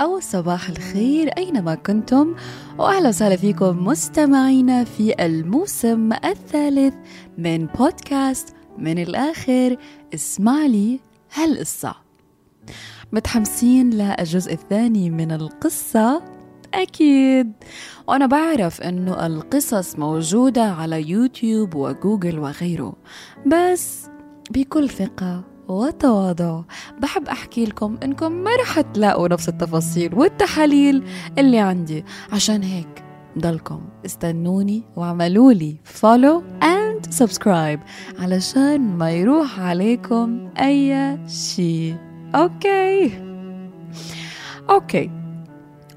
أو صباح الخير أينما كنتم وأهلا وسهلا فيكم مستمعينا في الموسم الثالث من بودكاست من الآخر اسمع لي هالقصة. متحمسين للجزء الثاني من القصة؟ أكيد. وأنا بعرف أنه القصص موجودة على يوتيوب وجوجل وغيره بس بكل ثقة. وتواضع. بحب أحكي لكم إنكم ما رح تلاقوا نفس التفاصيل والتحاليل اللي عندي. عشان هيك ضلكم استنوني واعملوا لي follow and subscribe علشان ما يروح عليكم أي شيء okay. okay.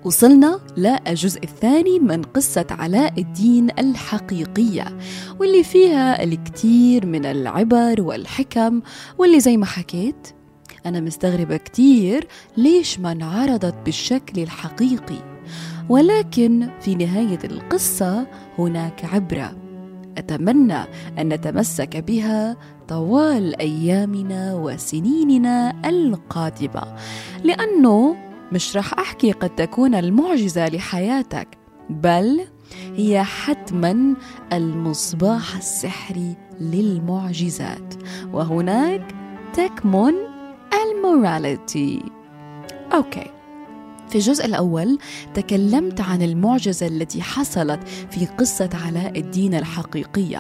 وصلنا للجزء الثاني من قصة علاء الدين الحقيقية واللي فيها الكثير من العبر والحكم. واللي زي ما حكيت أنا مستغربة كتير ليش ما انعرضت بالشكل الحقيقي. ولكن في نهاية القصة هناك عبرة. أتمنى أن نتمسك بها طوال أيامنا وسنيننا القادمة لأنه مش رح أحكي قد تكون المعجزة لحياتك بل هي حتما المصباح السحري للمعجزات. وهناك تكمن ال morality. okay. في الجزء الأول تكلمت عن المعجزة التي حصلت في قصة علاء الدين الحقيقية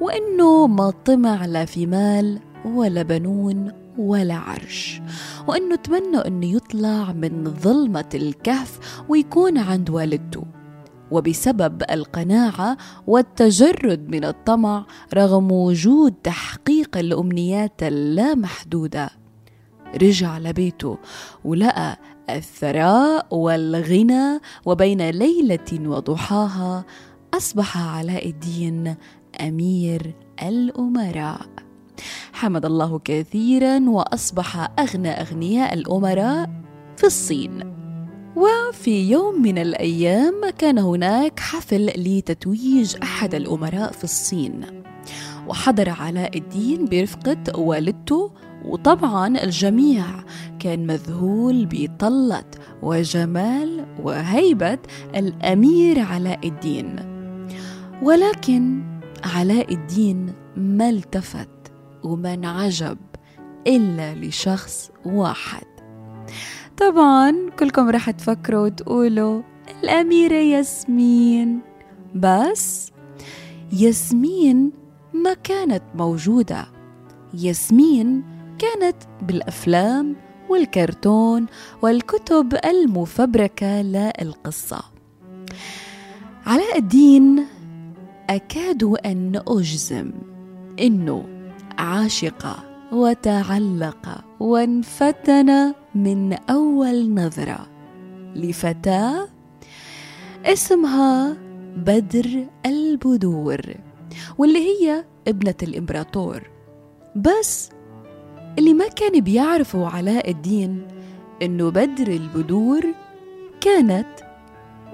وإنه ما طمع لا في مال ولا بنون ولا عرش وأنه تمنى أنه يطلع من ظلمة الكهف ويكون عند والدته. وبسبب القناعة والتجرد من الطمع رغم وجود تحقيق الأمنيات اللامحدودة. رجع لبيته ولقى الثراء والغنى وبين ليلة وضحاها أصبح علاء الدين أمير الأمراء. حمد الله كثيرا وأصبح أغنى أغنياء الأمراء في الصين. وفي يوم من الأيام كان هناك حفل لتتويج أحد الأمراء في الصين. وحضر علاء الدين برفقة والدته وطبعا الجميع كان مذهول بطلة وجمال وهيبة الأمير علاء الدين. ولكن علاء الدين ما التفت. وما انعجب إلا لشخص واحد. طبعا كلكم رح تفكروا وتقولوا الأميرة ياسمين بس ياسمين ما كانت موجودة. ياسمين كانت بالأفلام والكرتون والكتب المفبركة للقصة. علاء الدين أكاد أن أجزم إنه عاشق وتعلق وانفتن من أول نظرة لفتاة اسمها بدر البدور واللي هي ابنة الإمبراطور. بس اللي ما كان بيعرفوا علاء الدين إنه بدر البدور كانت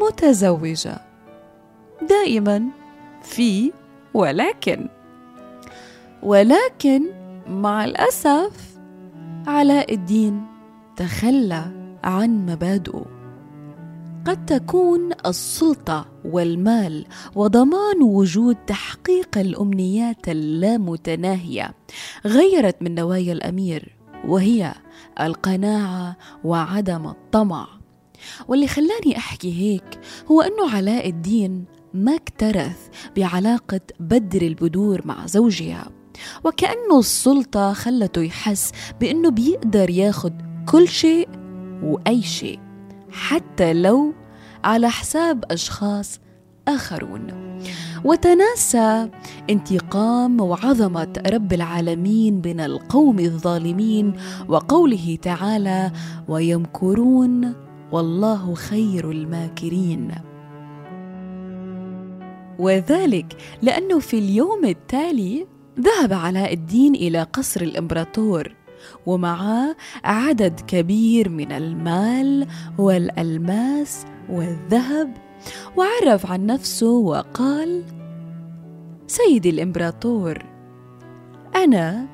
متزوجة. دائما في ولكن. ولكن مع الأسف علاء الدين تخلى عن مبادئه. قد تكون السلطة والمال وضمان وجود تحقيق الأمنيات اللامتناهية غيرت من نوايا الأمير وهي القناعة وعدم الطمع. واللي خلاني أحكي هيك هو أنه علاء الدين ما اكترث بعلاقة بدر البدور مع زوجها. وكأنه السلطة خلته يحس بأنه بيقدر ياخد كل شيء وأي شيء حتى لو على حساب أشخاص آخرون. وتناسى انتقام وعظمة رب العالمين من القوم الظالمين وقوله تعالى ويمكرون والله خير الماكرين وذلك لأنه في اليوم التالي ذهب علاء الدين إلى قصر الإمبراطور ومعه عدد كبير من المال والألماس والذهب وعرف عن نفسه وقال سيدي الإمبراطور أنا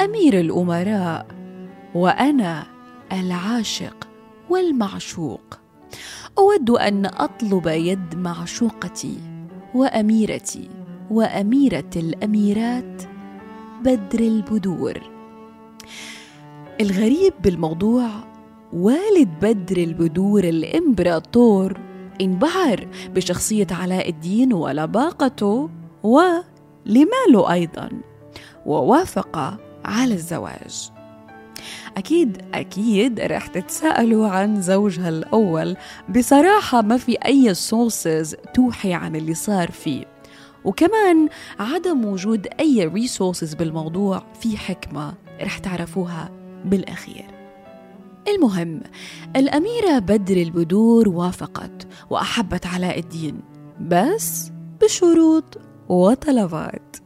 أمير الأمراء وأنا العاشق والمعشوق. أود أن أطلب يد معشوقتي وأميرتي. وأميرة الأميرات بدر البدور. الغريب بالموضوع والد بدر البدور الإمبراطور انبهر بشخصية علاء الدين ولباقته ولماله أيضا ووافق على الزواج. أكيد أكيد رح تتساءلوا عن زوجها الأول. بصراحة ما في أي sources توحي عن اللي صار فيه. وكمان عدم وجود أي resources بالموضوع في حكمة رح تعرفوها بالأخير. المهم الأميرة بدر البدور وافقت وأحبت علاء الدين بس بشروط وطلبات.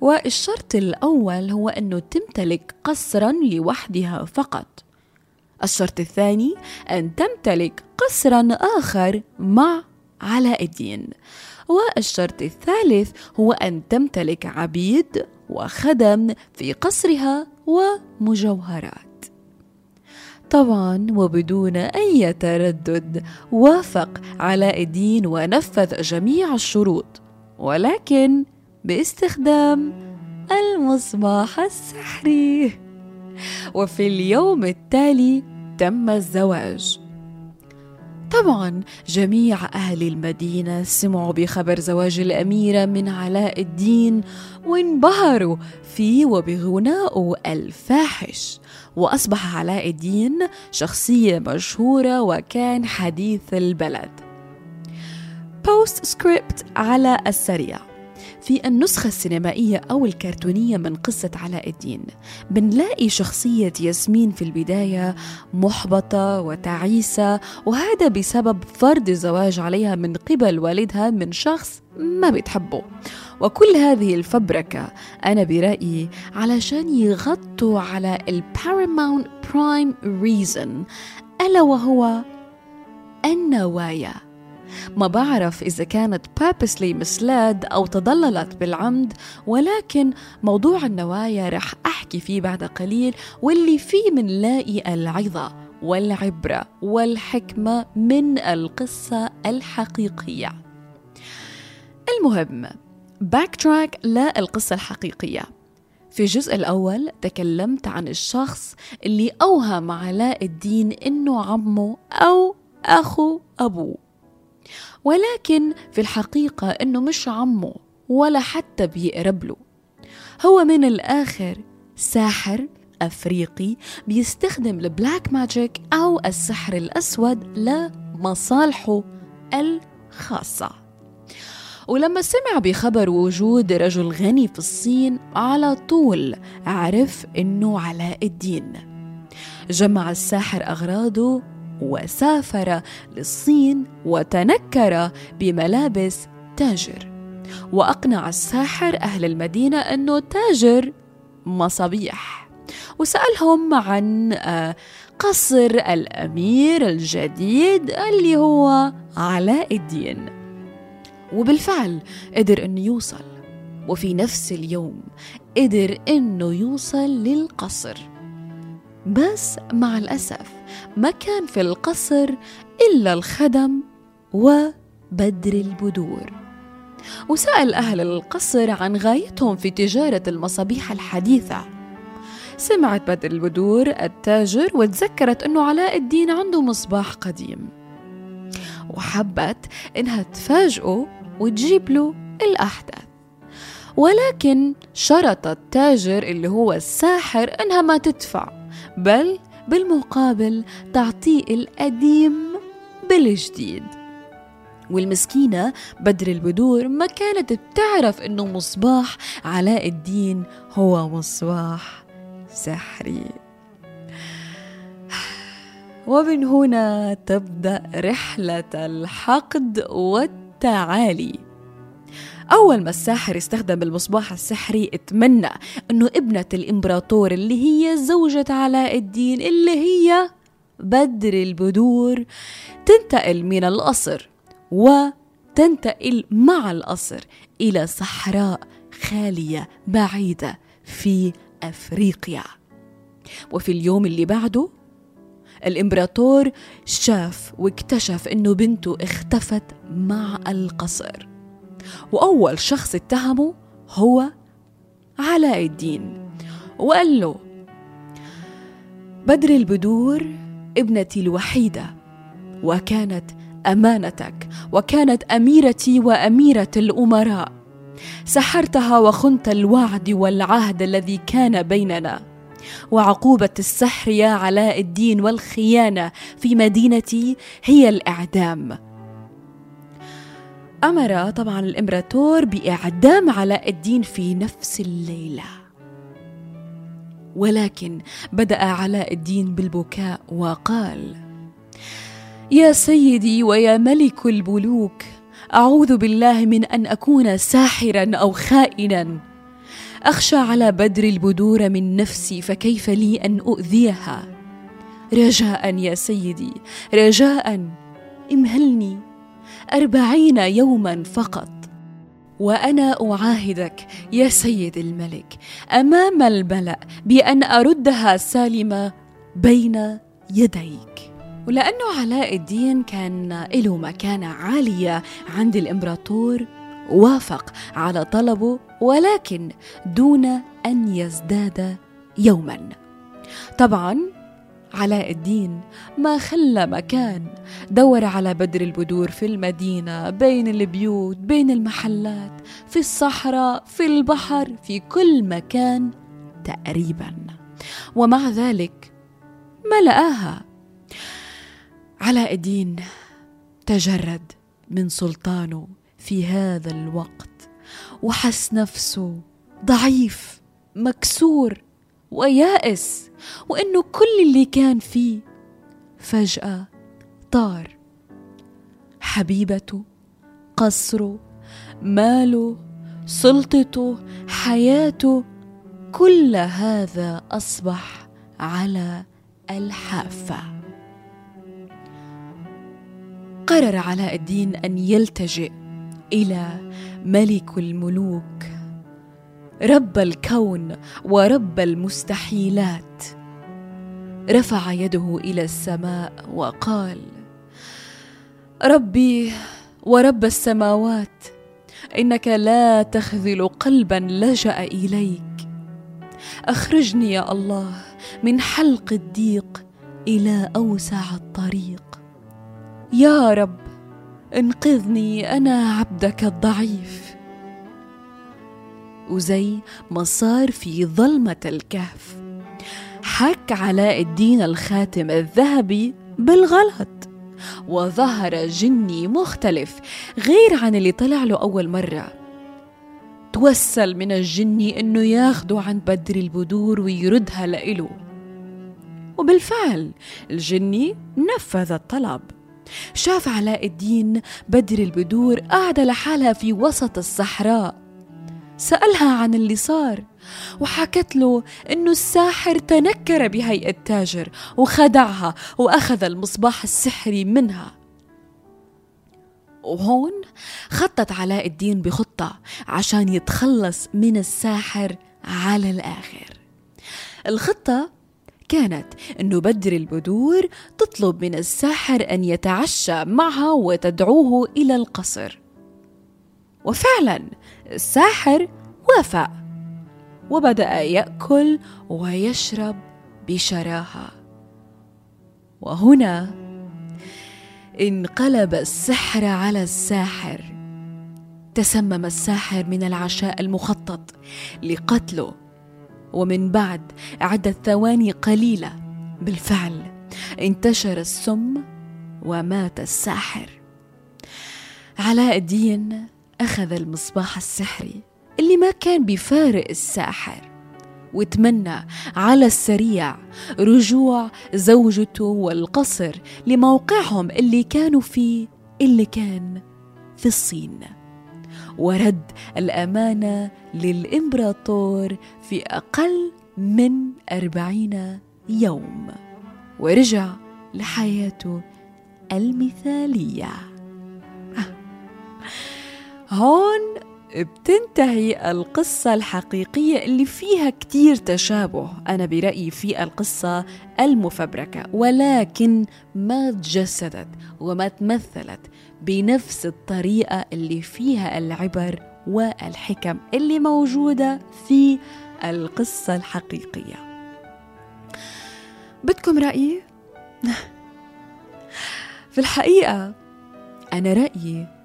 والشرط الأول هو أنه تمتلك قصرا لوحدها فقط. الشرط الثاني أن تمتلك قصرا آخر مع علاء الدين. والشرط الثالث هو أن تمتلك عبيد وخدم في قصرها ومجوهرات. طبعا وبدون أي تردد وافق علاء الدين ونفذ جميع الشروط ولكن باستخدام المصباح السحري. وفي اليوم التالي تم الزواج. طبعا جميع أهل المدينة سمعوا بخبر زواج الأميرة من علاء الدين وانبهروا فيه وبغنائه الفاحش. وأصبح علاء الدين شخصية مشهورة وكان حديث البلد. postscript على السريع. في النسخة السينمائية أو الكرتونية من قصة علاء الدين. بنلاقي شخصية ياسمين في البداية محبطة وتعيسة وهذا بسبب فرض الزواج عليها من قبل والدها من شخص ما بتحبه. وكل هذه الفبركة أنا برأيي علشان يغطوا على ال paramount prime reason ألا وهو النوايا. ما بعرف إذا كانت purposely misled أو تضللت بالعمد ولكن موضوع النوايا رح أحكي فيه بعد قليل واللي فيه منلاقي العظة والعبرة والحكمة من القصة الحقيقية. المهم باك تراك للقصة الحقيقية. في الجزء الأول تكلمت عن الشخص اللي أوهم علاء الدين إنه عمه أو أخو أبوه. ولكن في الحقيقة إنه مش عمه ولا حتى بيقرب له. هو من الآخر ساحر أفريقي بيستخدم ال black magic أو السحر الأسود لمصالحه الخاصة. ولما سمع بخبر وجود رجل غني في الصين على طول عرف إنه علاء الدين. جمع الساحر أغراضه وسافر للصين وتنكر بملابس تاجر. وأقنع الساحر أهل المدينة أنه تاجر مصابيح. وسألهم عن آه، قصر الأمير الجديد اللي هو علاء الدين. وبالفعل قدر إنه يوصل. وفي نفس اليوم قدر إنه يوصل للقصر. بس مع الأسف ما كان في القصر إلا الخدم وبدر البدور. وسأل أهل القصر عن غايتهم في تجارة المصابيح الحديثة. سمعت بدر البدور التاجر وتذكرت أنه علاء الدين عنده مصباح قديم. وحبت إنها تفاجئه وتجيب له الأحدث ولكن شرط التاجر اللي هو الساحر إنها ما تدفع بل بالمقابل تعطيه القديم بالجديد. والمسكينة بدر البدور ما كانت بتعرف إنه مصباح علاء الدين هو مصباح سحري. ومن هنا تبدأ رحلة الحقد والتعالي. أول ما الساحر استخدم المصباح السحري اتمنى أنه ابنة الإمبراطور اللي هي زوجة علاء الدين اللي هي بدر البدور تنتقل من القصر وتنتقل مع القصر إلى صحراء خالية بعيدة في أفريقيا. وفي اليوم اللي بعده الإمبراطور شاف واكتشف إنه بنته اختفت مع القصر. وأول شخص اتهمه هو علاء الدين وقال له بدر البدور ابنتي الوحيدة وكانت أمانتك وكانت أميرتي وأميرة الأمراء سحرتها وخنت الوعد والعهد الذي كان بيننا وعقوبة السحر يا علاء الدين والخيانة في مدينتي هي الإعدام. أمر طبعا الإمبراطور بإعدام علاء الدين في نفس الليلة. ولكن بدأ علاء الدين بالبكاء وقال يا سيدي ويا ملك الملوك أعوذ بالله من أن أكون ساحرا أو خائنا. أخشى على بدر البدور من نفسي فكيف لي أن أؤذيها؟ رجاء يا سيدي رجاء. امهلني. أربعين يوما فقط. وأنا أعاهدك يا سيد الملك أمام الملا بأن أردها سالمة بين يديك. ولأنه علاء الدين كان له مكانه عالية عند الإمبراطور وافق على طلبه ولكن دون أن يزداد يوما. طبعا علاء الدين. ما خلى مكان. دور على بدر البدور في المدينة بين البيوت بين المحلات في الصحراء في البحر في كل مكان تقريبا. ومع ذلك ما لقاها علاء الدين تجرد من سلطانه في هذا الوقت وحس نفسه ضعيف مكسور. ويائس وإنه كل اللي كان فيه فجأة طار. حبيبته قصره ماله سلطته حياته كل هذا أصبح على الحافة. قرر علاء الدين أن يلتجئ إلى ملك الملوك. رب الكون ورب المستحيلات. رفع يده إلى السماء وقال ربي ورب السماوات إنك لا تخذل قلبا لجأ إليك. أخرجني يا الله من حلق الضيق إلى أوسع الطريق. يا رب انقذني أنا عبدك الضعيف. وزي ما صار في ظلمة الكهف. حك علاء الدين الخاتم الذهبي بالغلط. وظهر جني مختلف غير عن اللي طلع له أول مرة. توسل من الجني إنه ياخده عن بدر البدور ويردها لإله. وبالفعل الجني نفذ الطلب. شاف علاء الدين بدر البدور قاعدة لحالها في وسط الصحراء. سألها عن اللي صار وحكت له إنه الساحر تنكر بهيئة تاجر وخدعها وأخذ المصباح السحري منها. وهون خطط علاء الدين بخطة عشان يتخلص من الساحر على الآخر. الخطة كانت أنه بدر البدور تطلب من الساحر أن يتعشى معها وتدعوه إلى القصر. وفعلا الساحر وافق وبدأ يأكل ويشرب بشراهة. وهنا انقلب السحر على الساحر. تسمم الساحر من العشاء المخطط لقتله ومن بعد عدة ثواني قليلة. بالفعل انتشر السم ومات الساحر. علاء الدين أخذ المصباح السحري اللي ما كان بيفارق الساحر وتمنى على السريع رجوع زوجته والقصر لموقعهم اللي كانوا فيه اللي كان في الصين. ورد الأمانة للإمبراطور في أقل من أربعين يوم ورجع لحياته المثالية. هون بتنتهي القصة الحقيقية اللي فيها كتير تشابه أنا برأيي في القصة المفبركة ولكن ما تجسدت وما تمثلت بنفس الطريقة اللي فيها العبر والحكم اللي موجودة في القصة الحقيقية بدكم رأيي؟ في الحقيقة أنا رأيي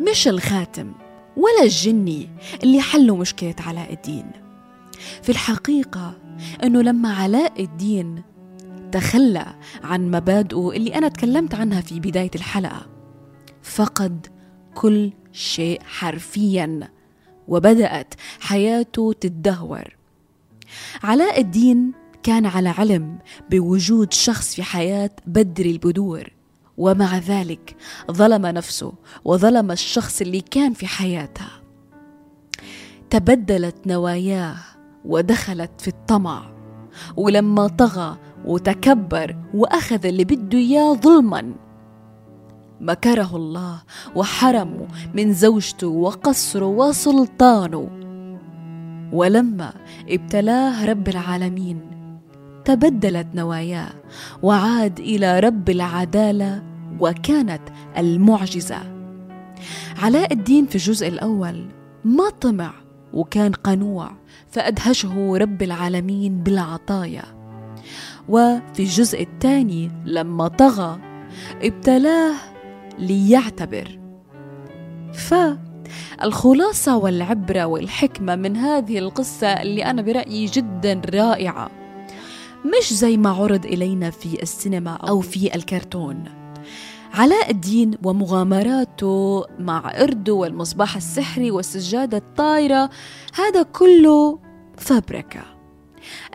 مش الخاتم ولا الجني اللي حلوا مشكلة علاء الدين. في الحقيقة أنه لما علاء الدين تخلى عن مبادئه اللي أنا تكلمت عنها في بداية الحلقة فقد كل شيء حرفيا وبدأت حياته تتدهور. علاء الدين كان على علم بوجود شخص في حياة بدر البدور. ومع ذلك ظلم نفسه وظلم الشخص اللي كان في حياتها تبدلت نواياه ودخلت في الطمع ولما طغى وتكبر وأخذ اللي بده إياه ظلما مكره الله وحرمه من زوجته وقصره وسلطانه. ولما ابتلاه رب العالمين تبدلت نواياه وعاد إلى رب العدالة وكانت المعجزة. علاء الدين في الجزء الأول ما طمع وكان قنوع فأدهشه رب العالمين بالعطايا. وفي الجزء الثاني لما طغى ابتلاه ليعتبر. فالخلاصة والعبرة والحكمة من هذه القصة اللي أنا برأيي جدا رائعة. مش زي ما عرض إلينا في السينما أو في الكرتون. علاء الدين ومغامراته مع إردو والمصباح السحري والسجادة الطايرة هذا كله فبركة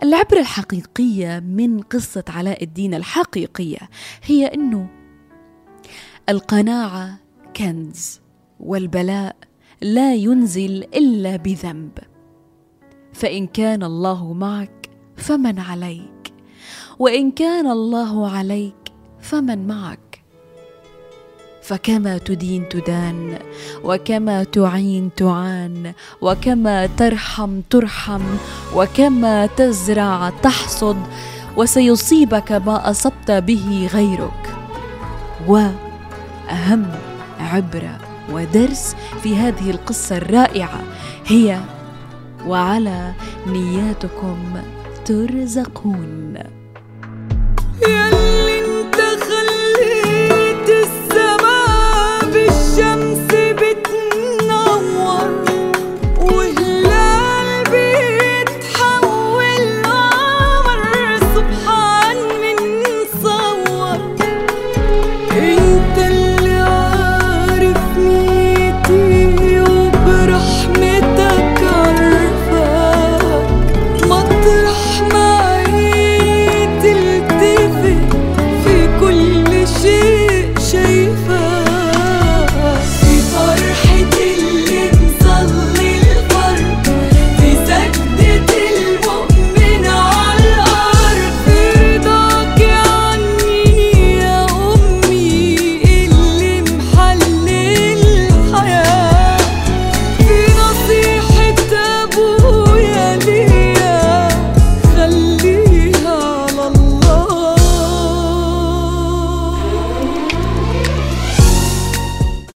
العبرة الحقيقية من قصة علاء الدين الحقيقية هي أنه القناعة كنز والبلاء لا ينزل إلا بذنب. فإن كان الله معك فمن عليك. وإن كان الله عليك فمن معك. فكما تدين تدان وكما تعين تعان وكما ترحم ترحم وكما تزرع تحصد وسيصيبك ما أصبت به غيرك. وأهم عبرة ودرس في هذه القصة الرائعة هي وعلى نياتكم ترزقون.